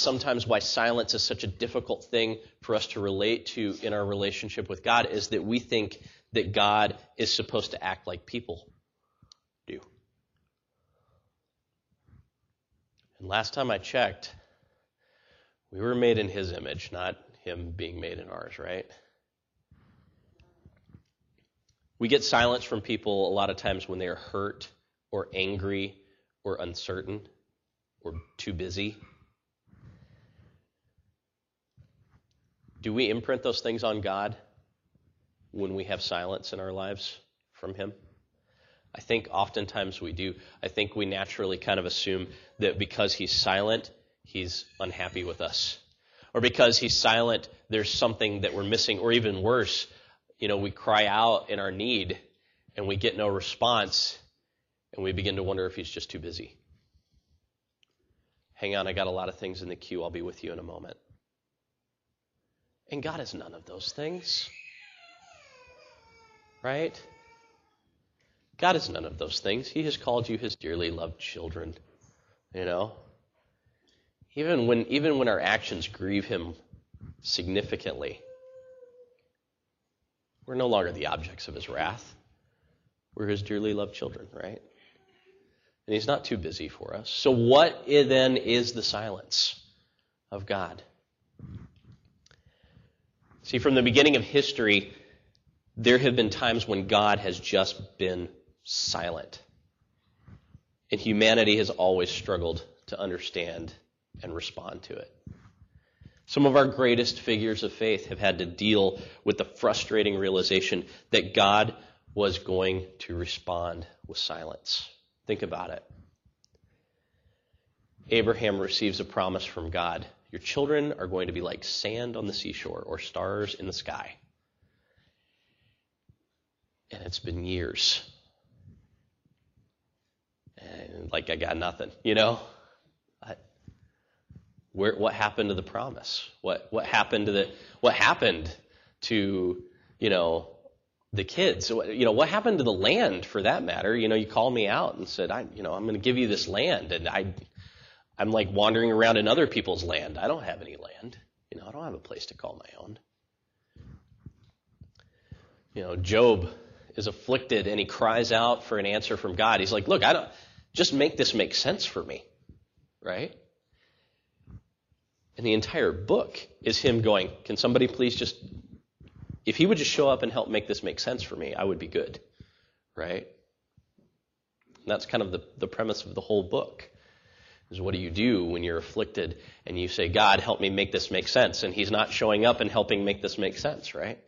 sometimes why silence is such a difficult thing for us to relate to in our relationship with God is that we think that God is supposed to act like people do. And last time I checked, we were made in His image, not Him being made in ours, right? We get silence from people a lot of times when they are hurt or angry or uncertain or too busy. Do we imprint those things on God when we have silence in our lives from Him? I think oftentimes we do. I think we naturally kind of assume that because He's silent, He's unhappy with us. Or because He's silent, there's something that we're missing. Or even worse, you know, we cry out in our need and we get no response and we begin to wonder if He's just too busy. Hang on, I got a lot of things in the queue. I'll be with you in a moment. And God is none of those things. Right? God is none of those things. He has called you his dearly loved children. You know? Even when even when our actions grieve him significantly, we're no longer the objects of his wrath. We're his dearly loved children, right? And he's not too busy for us. So what then is the silence of God? See, from the beginning of history, there have been times when God has just been silent. And humanity has always struggled to understand and respond to it. Some of our greatest figures of faith have had to deal with the frustrating realization that God was going to respond with silence. Think about it. Abraham receives a promise from God your children are going to be like sand on the seashore or stars in the sky. And it's been years. And like I got nothing, you know? where, what happened to the promise? What, what happened to the, what happened to, you know, the kids? You know, what happened to the land for that matter? You know, you called me out and said, I, you know, I'm going to give you this land and I, I'm like wandering around in other people's land. I don't have any land. You know, I don't have a place to call my own. You know, Job is afflicted and he cries out for an answer from God. He's like, "Look, I don't just make this make sense for me." Right? And the entire book is him going, "Can somebody please just if he would just show up and help make this make sense for me, I would be good." Right? And that's kind of the, the premise of the whole book is what do you do when you're afflicted and you say, God, help me make this make sense? And He's not showing up and helping make this make sense, right?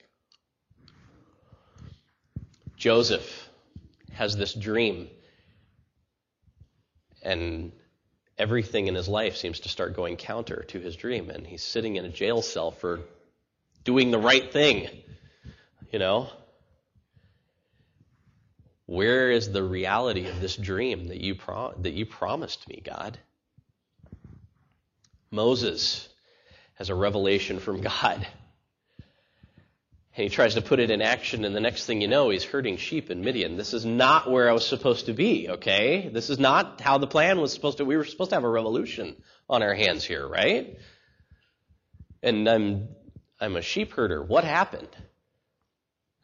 Joseph has this dream, and everything in his life seems to start going counter to his dream, and he's sitting in a jail cell for doing the right thing, you know? Where is the reality of this dream that you, pro- that you promised me, God? Moses has a revelation from God. And he tries to put it in action, and the next thing you know, he's herding sheep in Midian. This is not where I was supposed to be, okay? This is not how the plan was supposed to. We were supposed to have a revolution on our hands here, right? And I'm I'm a sheep herder. What happened?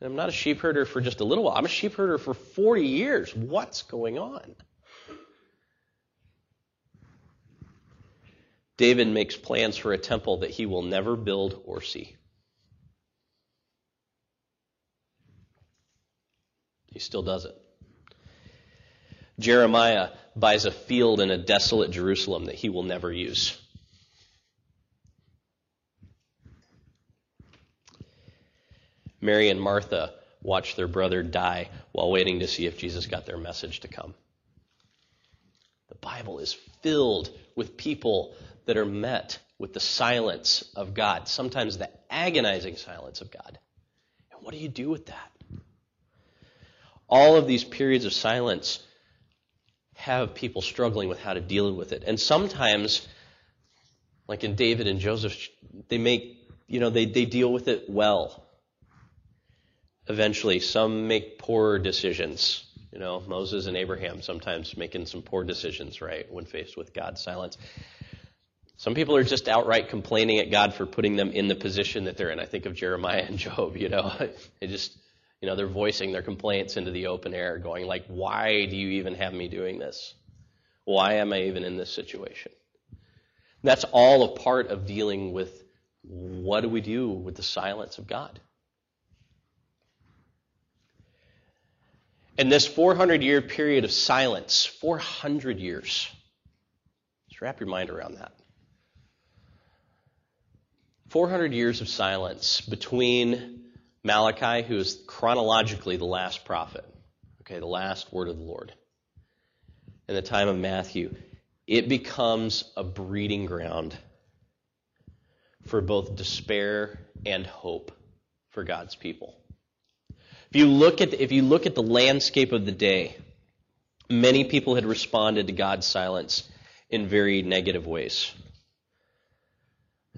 I'm not a sheep herder for just a little while. I'm a sheep herder for 40 years. What's going on? David makes plans for a temple that he will never build or see. He still does it. Jeremiah buys a field in a desolate Jerusalem that he will never use. Mary and Martha watch their brother die while waiting to see if Jesus got their message to come. The Bible is filled with people that are met with the silence of God, sometimes the agonizing silence of God. And what do you do with that? All of these periods of silence have people struggling with how to deal with it. And sometimes, like in David and Joseph, they make, you know, they, they deal with it well. Eventually, some make poor decisions. You know, Moses and Abraham sometimes making some poor decisions, right, when faced with God's silence. Some people are just outright complaining at God for putting them in the position that they're in. I think of Jeremiah and Job, you know. They just, you know, they're voicing their complaints into the open air, going like, why do you even have me doing this? Why am I even in this situation? That's all a part of dealing with what do we do with the silence of God? In this 400 year period of silence, 400 years, just wrap your mind around that. 400 years of silence between Malachi, who is chronologically the last prophet, okay, the last word of the Lord, and the time of Matthew, it becomes a breeding ground for both despair and hope for God's people. If you look at the, if you look at the landscape of the day, many people had responded to God's silence in very negative ways.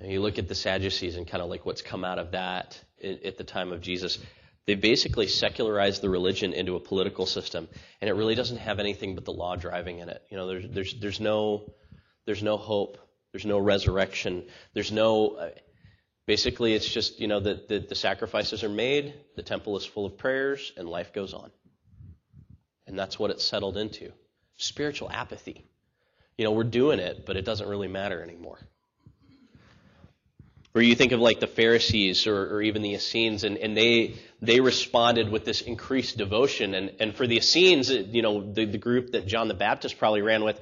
And you look at the Sadducees and kind of like what's come out of that at the time of Jesus. They basically secularized the religion into a political system, and it really doesn't have anything but the law driving in it. You know, there's there's there's no there's no hope, there's no resurrection, there's no. Uh, basically, it's just you know that the, the sacrifices are made, the temple is full of prayers, and life goes on. And that's what it's settled into spiritual apathy. You know, we're doing it, but it doesn't really matter anymore. Or you think of like the Pharisees or, or even the Essenes, and, and they they responded with this increased devotion. And, and for the Essenes, you know, the, the group that John the Baptist probably ran with,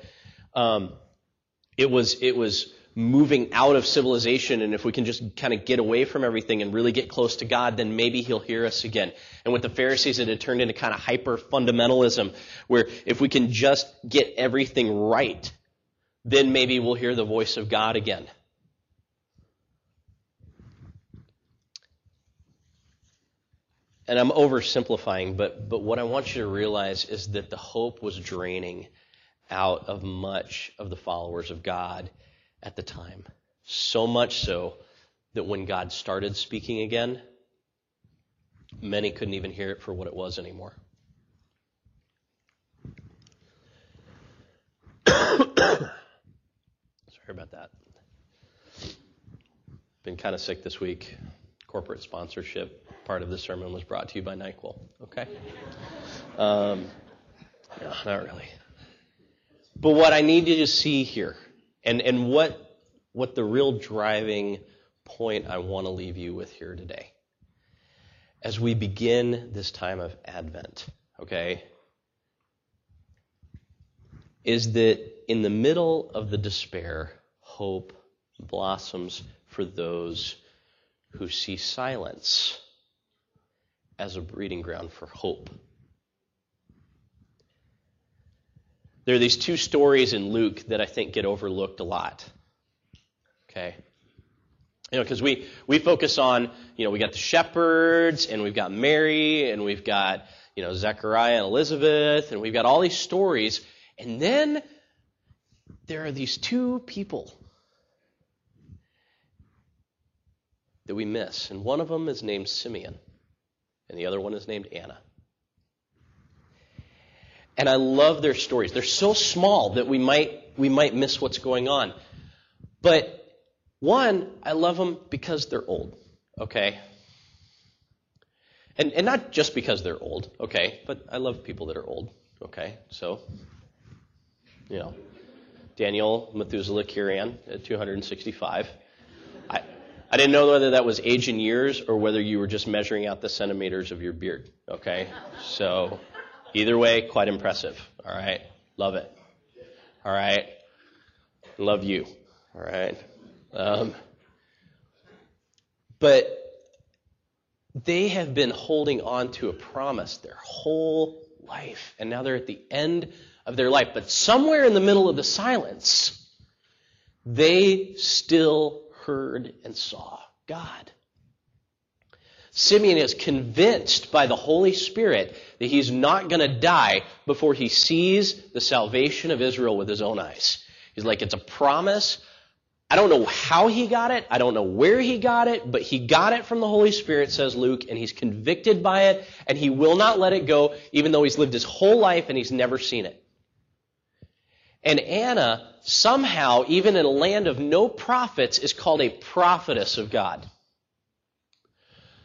um, it was it was moving out of civilization, and if we can just kind of get away from everything and really get close to God, then maybe He'll hear us again. And with the Pharisees, it had turned into kind of hyper fundamentalism, where if we can just get everything right, then maybe we'll hear the voice of God again. And I'm oversimplifying, but, but what I want you to realize is that the hope was draining out of much of the followers of God at the time. So much so that when God started speaking again, many couldn't even hear it for what it was anymore. Sorry about that. Been kind of sick this week. Corporate sponsorship part of the sermon was brought to you by NyQuil. Okay? Um, no, not really. But what I need you to see here, and, and what, what the real driving point I want to leave you with here today, as we begin this time of Advent, okay, is that in the middle of the despair, hope blossoms for those who see silence as a breeding ground for hope. There are these two stories in Luke that I think get overlooked a lot. Okay? You know, because we, we focus on, you know, we got the shepherds, and we've got Mary, and we've got, you know, Zechariah and Elizabeth, and we've got all these stories. And then there are these two people that we miss. And one of them is named Simeon and the other one is named Anna. And I love their stories. They're so small that we might we might miss what's going on. But one, I love them because they're old. Okay? And and not just because they're old, okay, but I love people that are old. Okay? So you know, Daniel Methuselah Kirian at 265. I didn't know whether that was age in years or whether you were just measuring out the centimeters of your beard. Okay? So, either way, quite impressive. All right? Love it. All right? Love you. All right? Um, but they have been holding on to a promise their whole life, and now they're at the end of their life. But somewhere in the middle of the silence, they still heard and saw God. Simeon is convinced by the Holy Spirit that he's not going to die before he sees the salvation of Israel with his own eyes. He's like, it's a promise. I don't know how he got it. I don't know where he got it, but he got it from the Holy Spirit, says Luke, and he's convicted by it, and he will not let it go, even though he's lived his whole life and he's never seen it. And Anna, somehow, even in a land of no prophets, is called a prophetess of God.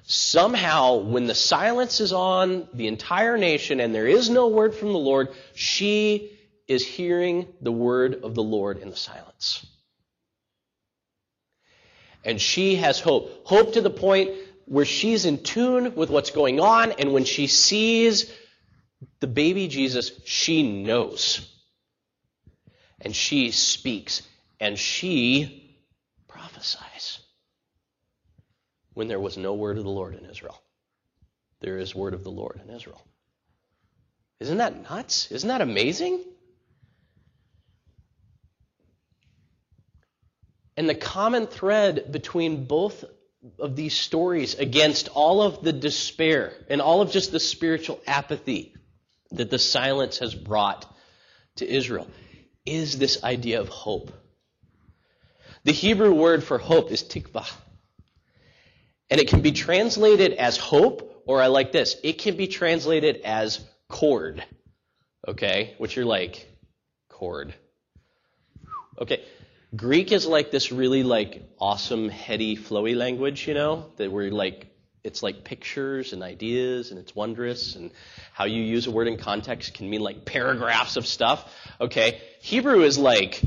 Somehow, when the silence is on the entire nation and there is no word from the Lord, she is hearing the word of the Lord in the silence. And she has hope. Hope to the point where she's in tune with what's going on, and when she sees the baby Jesus, she knows. And she speaks, and she prophesies. When there was no word of the Lord in Israel, there is word of the Lord in Israel. Isn't that nuts? Isn't that amazing? And the common thread between both of these stories against all of the despair and all of just the spiritual apathy that the silence has brought to Israel is this idea of hope. The Hebrew word for hope is tikvah. And it can be translated as hope, or I like this, it can be translated as cord. Okay? Which you're like, cord. Okay. Greek is like this really like awesome, heady, flowy language, you know, that we're like it's like pictures and ideas and it's wondrous and how you use a word in context can mean like paragraphs of stuff. Okay. Hebrew is like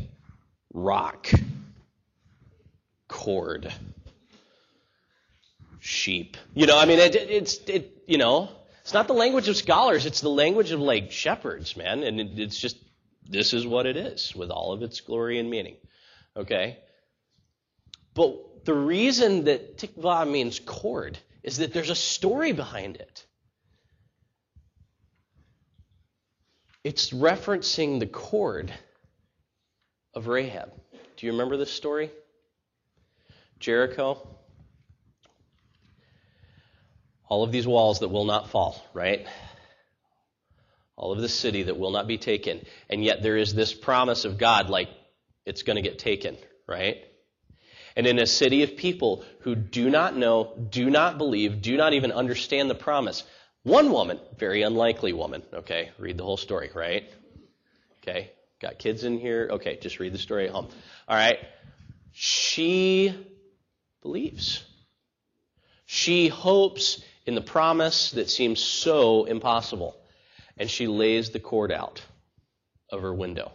rock, cord, sheep. You know, I mean, it, it's, it, you know, it's not the language of scholars. It's the language of like shepherds, man. And it, it's just, this is what it is with all of its glory and meaning. Okay? But the reason that tikva means cord is that there's a story behind it. It's referencing the cord of Rahab. Do you remember this story? Jericho. All of these walls that will not fall, right? All of this city that will not be taken. And yet there is this promise of God, like, it's going to get taken, right? And in a city of people who do not know, do not believe, do not even understand the promise, one woman, very unlikely woman, okay, read the whole story, right? Okay, got kids in here? Okay, just read the story at home. All right, she believes. She hopes in the promise that seems so impossible. And she lays the cord out of her window.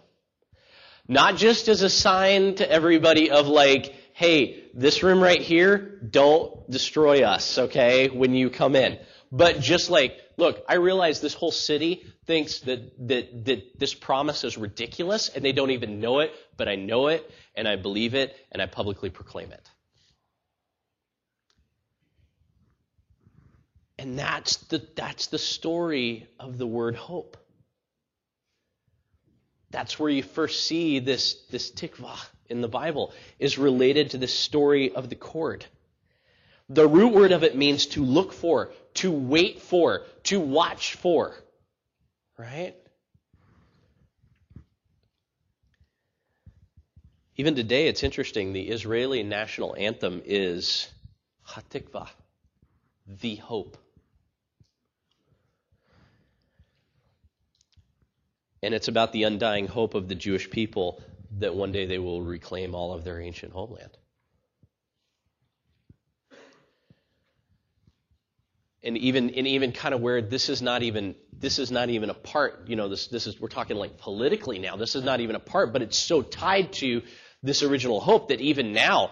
Not just as a sign to everybody of like, hey, this room right here, don't destroy us, okay, when you come in. But just like, look, I realize this whole city thinks that, that, that this promise is ridiculous and they don't even know it, but I know it and I believe it and I publicly proclaim it. And that's the, that's the story of the word hope. That's where you first see this, this tikvah in the Bible, is related to the story of the cord. The root word of it means to look for, to wait for, to watch for. Right? Even today, it's interesting. The Israeli national anthem is Hatikva, the hope. And it's about the undying hope of the Jewish people that one day they will reclaim all of their ancient homeland. And even and even kind of where this is not even this is not even a part, you know, this this is we're talking like politically now. This is not even a part, but it's so tied to this original hope that even now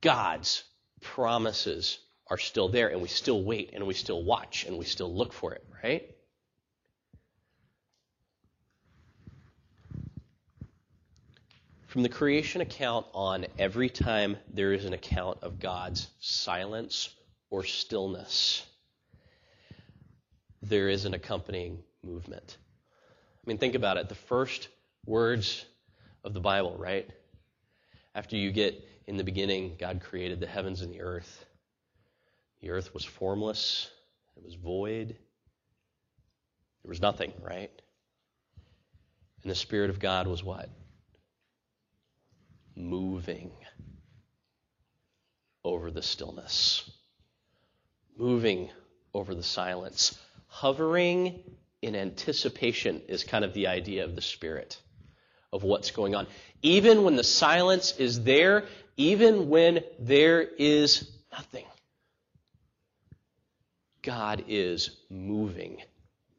God's promises are still there and we still wait and we still watch and we still look for it, right? From the creation account on, every time there is an account of God's silence or stillness, there is an accompanying movement. I mean, think about it. The first words of the Bible, right? After you get in the beginning, God created the heavens and the earth. The earth was formless, it was void, there was nothing, right? And the Spirit of God was what? Moving over the stillness, moving over the silence, hovering in anticipation is kind of the idea of the Spirit of what's going on. Even when the silence is there, even when there is nothing, God is moving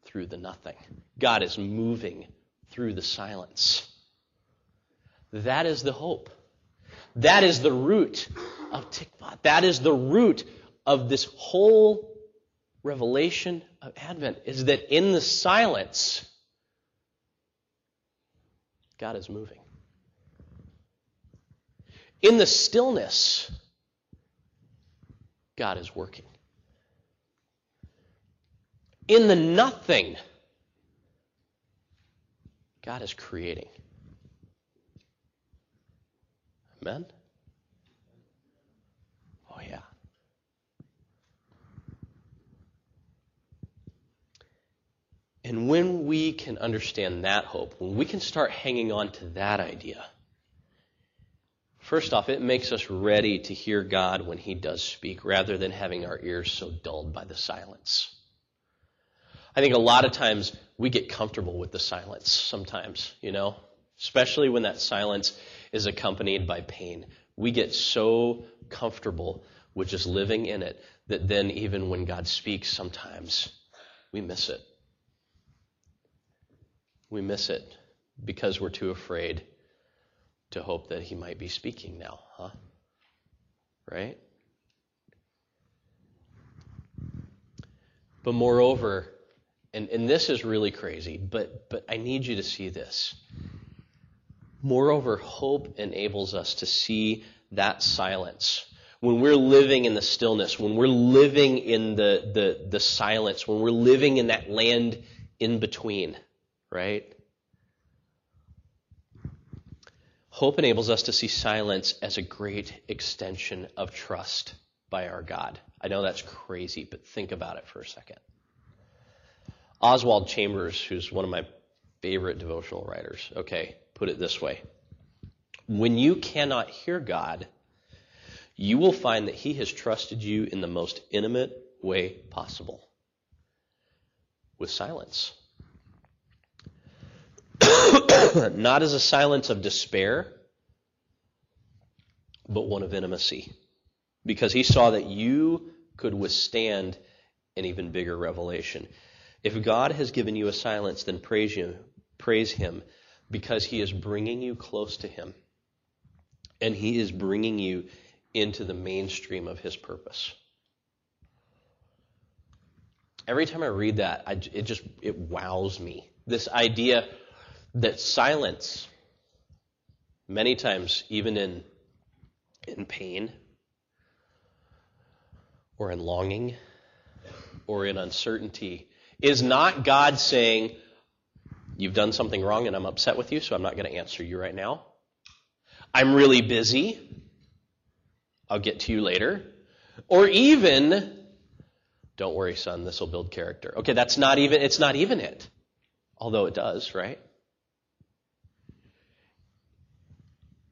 through the nothing. God is moving through the silence. That is the hope. That is the root of Tikvah. That is the root of this whole revelation of Advent, is that in the silence, God is moving. In the stillness, God is working. In the nothing, God is creating. Amen? Oh, yeah. And when we can understand that hope, when we can start hanging on to that idea, first off, it makes us ready to hear God when He does speak rather than having our ears so dulled by the silence. I think a lot of times we get comfortable with the silence sometimes, you know, especially when that silence is accompanied by pain. We get so comfortable with just living in it that then even when God speaks sometimes we miss it. We miss it because we're too afraid to hope that he might be speaking now, huh? Right? But moreover, and, and this is really crazy, but, but I need you to see this. Moreover, hope enables us to see that silence. When we're living in the stillness, when we're living in the, the, the silence, when we're living in that land in between, right? Hope enables us to see silence as a great extension of trust by our God. I know that's crazy, but think about it for a second. Oswald Chambers, who's one of my favorite devotional writers, okay, put it this way. When you cannot hear God, you will find that He has trusted you in the most intimate way possible with silence. Not as a silence of despair, but one of intimacy. Because He saw that you could withstand an even bigger revelation. If God has given you a silence, then praise Him, praise Him because He is bringing you close to Him. And He is bringing you into the mainstream of His purpose. Every time I read that, I, it just it wows me. This idea that silence, many times, even in in pain, or in longing, or in uncertainty, is not God saying, You've done something wrong and I'm upset with you, so I'm not going to answer you right now. I'm really busy. I'll get to you later. Or even, don't worry, son, this will build character. Okay, that's not even, it's not even it. Although it does, right?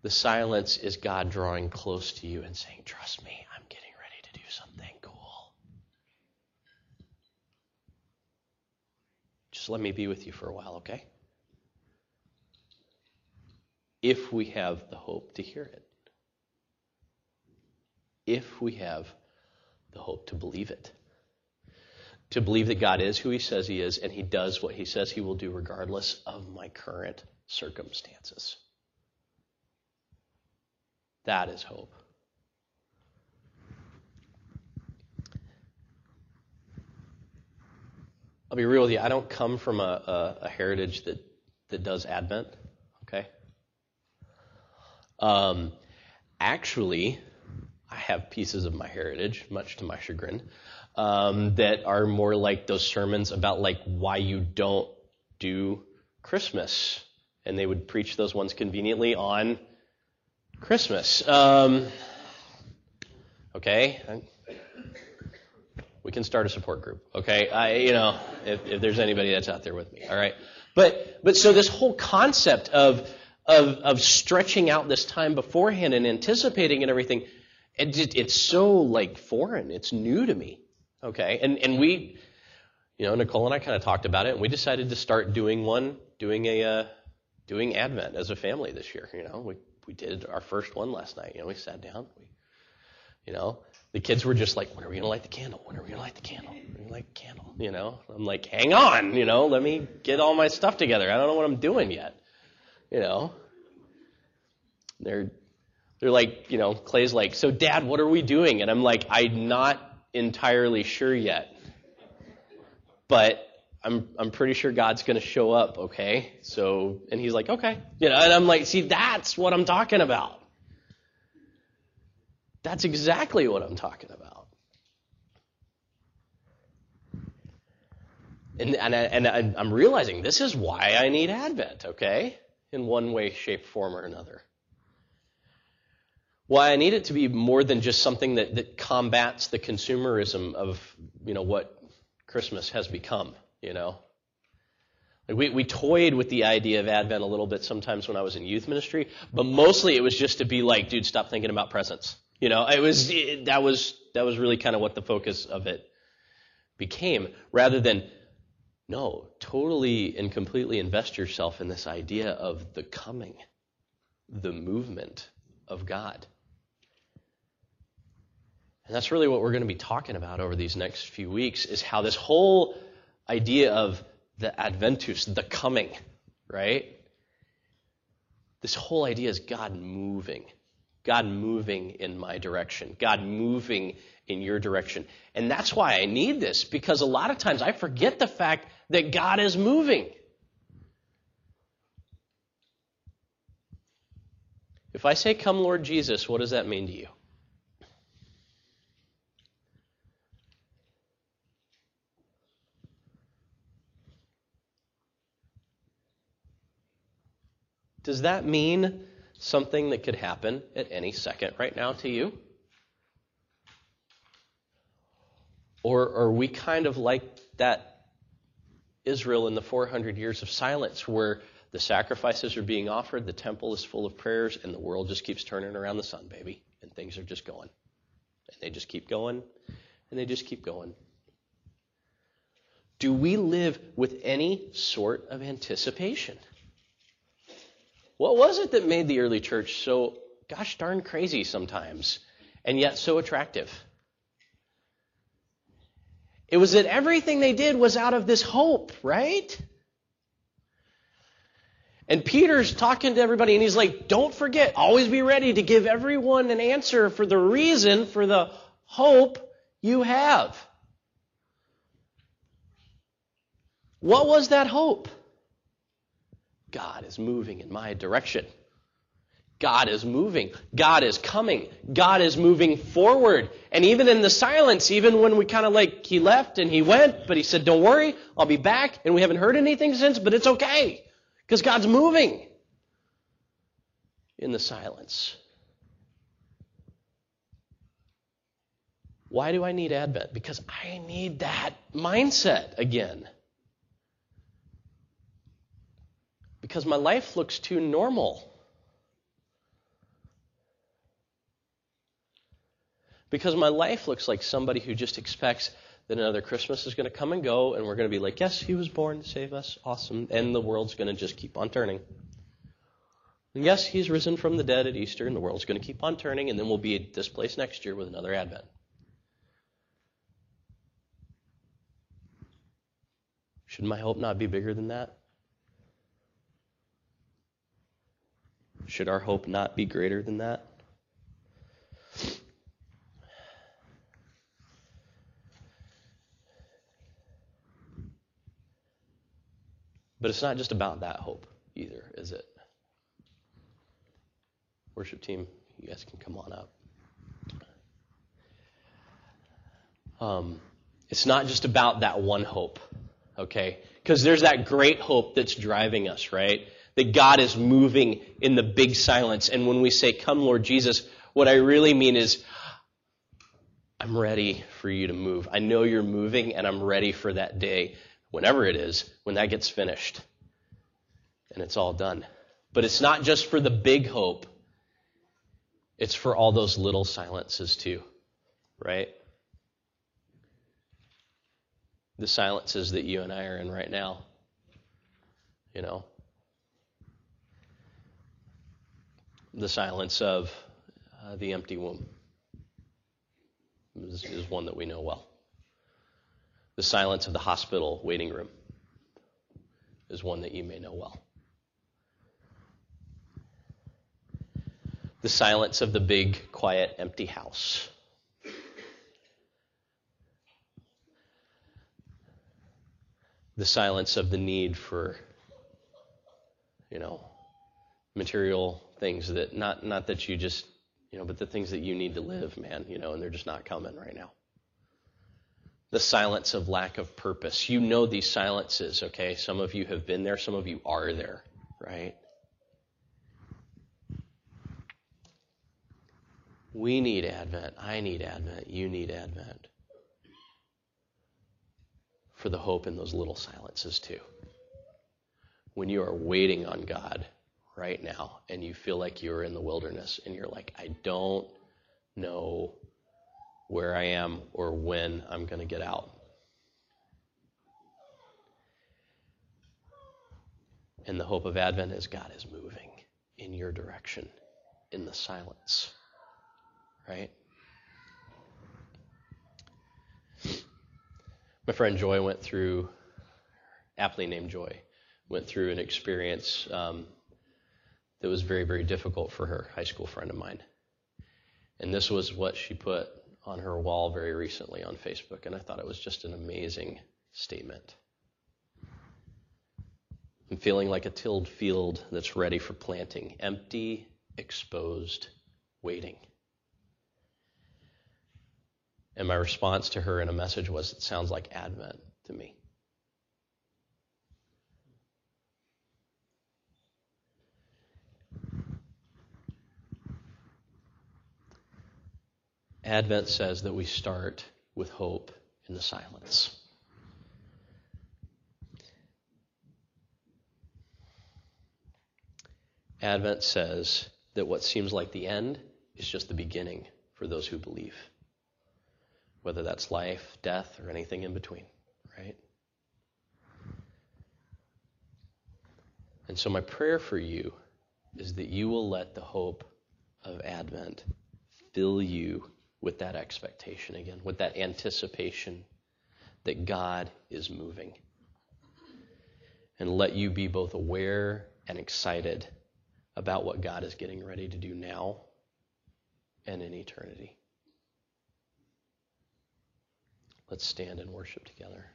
The silence is God drawing close to you and saying, Trust me, I'm getting ready to do something cool. Just let me be with you for a while, okay? If we have the hope to hear it. If we have the hope to believe it. To believe that God is who He says He is and He does what He says He will do regardless of my current circumstances. That is hope. I'll be real with you. I don't come from a, a, a heritage that, that does Advent, okay? Um, actually, I have pieces of my heritage, much to my chagrin, um, that are more like those sermons about like why you don't do Christmas, and they would preach those ones conveniently on Christmas. Um, okay, we can start a support group. Okay, I, you know, if, if there's anybody that's out there with me, all right. But but so this whole concept of of of stretching out this time beforehand and anticipating and everything, it, it's so like foreign. It's new to me. Okay, and and we, you know, Nicole and I kind of talked about it, and we decided to start doing one, doing a uh, doing Advent as a family this year. You know, we we did our first one last night. You know, we sat down. We, you know, the kids were just like, "When are we gonna light the candle? When are we gonna light the candle? When are we gonna light the candle?" You know, I'm like, "Hang on, you know, let me get all my stuff together. I don't know what I'm doing yet." You know, they're they're like, you know, Clay's like, "So, Dad, what are we doing?" And I'm like, "I'm not entirely sure yet, but." I'm I'm pretty sure God's going to show up, okay? So, and he's like, okay, you know, and I'm like, see, that's what I'm talking about. That's exactly what I'm talking about. And and I, and I'm realizing this is why I need Advent, okay? In one way, shape, form, or another. Why I need it to be more than just something that, that combats the consumerism of you know what Christmas has become you know. Like we, we toyed with the idea of Advent a little bit sometimes when I was in youth ministry, but mostly it was just to be like, dude, stop thinking about presents. You know, it was, mm-hmm. it, that was, that was really kind of what the focus of it became, rather than, no, totally and completely invest yourself in this idea of the coming, the movement of God. And that's really what we're going to be talking about over these next few weeks is how this whole idea of the adventus, the coming, right? This whole idea is God moving. God moving in my direction. God moving in your direction. And that's why I need this, because a lot of times I forget the fact that God is moving. If I say, Come, Lord Jesus, what does that mean to you? Does that mean something that could happen at any second right now to you? Or are we kind of like that Israel in the 400 years of silence where the sacrifices are being offered, the temple is full of prayers, and the world just keeps turning around the sun, baby, and things are just going. And they just keep going, and they just keep going. Do we live with any sort of anticipation? What was it that made the early church so gosh darn crazy sometimes and yet so attractive? It was that everything they did was out of this hope, right? And Peter's talking to everybody and he's like, don't forget, always be ready to give everyone an answer for the reason, for the hope you have. What was that hope? God is moving in my direction. God is moving. God is coming. God is moving forward. And even in the silence, even when we kind of like, he left and he went, but he said, don't worry, I'll be back. And we haven't heard anything since, but it's okay. Because God's moving in the silence. Why do I need Advent? Because I need that mindset again. Because my life looks too normal. Because my life looks like somebody who just expects that another Christmas is going to come and go, and we're going to be like, yes, he was born to save us. Awesome. And the world's going to just keep on turning. And yes, he's risen from the dead at Easter, and the world's going to keep on turning, and then we'll be at this place next year with another Advent. Should my hope not be bigger than that? Should our hope not be greater than that? But it's not just about that hope either, is it? Worship team, you guys can come on up. Um, it's not just about that one hope, okay? Because there's that great hope that's driving us, right? That God is moving in the big silence. And when we say, Come, Lord Jesus, what I really mean is, I'm ready for you to move. I know you're moving, and I'm ready for that day, whenever it is, when that gets finished and it's all done. But it's not just for the big hope, it's for all those little silences too, right? The silences that you and I are in right now. You know, The silence of uh, the empty womb is, is one that we know well. The silence of the hospital waiting room is one that you may know well. The silence of the big, quiet, empty house. The silence of the need for, you know, material things that not not that you just you know, but the things that you need to live, man, you know, and they're just not coming right now. The silence of lack of purpose. You know these silences, okay? Some of you have been there, some of you are there, right? We need Advent. I need Advent. You need Advent. For the hope in those little silences, too. When you are waiting on God right now and you feel like you're in the wilderness and you're like, I don't know where I am or when I'm going to get out. And the hope of Advent is God is moving in your direction in the silence. Right? My friend Joy went through, aptly named Joy, went through an experience um, that was very, very difficult for her, high school friend of mine. And this was what she put on her wall very recently on Facebook, and I thought it was just an amazing statement. I'm feeling like a tilled field that's ready for planting, empty, exposed, waiting. And my response to her in a message was, It sounds like Advent to me. Advent says that we start with hope in the silence. Advent says that what seems like the end is just the beginning for those who believe, whether that's life, death, or anything in between, right? And so, my prayer for you is that you will let the hope of Advent fill you with that expectation again, with that anticipation that God is moving. And let you be both aware and excited about what God is getting ready to do now and in eternity. Let's stand and worship together.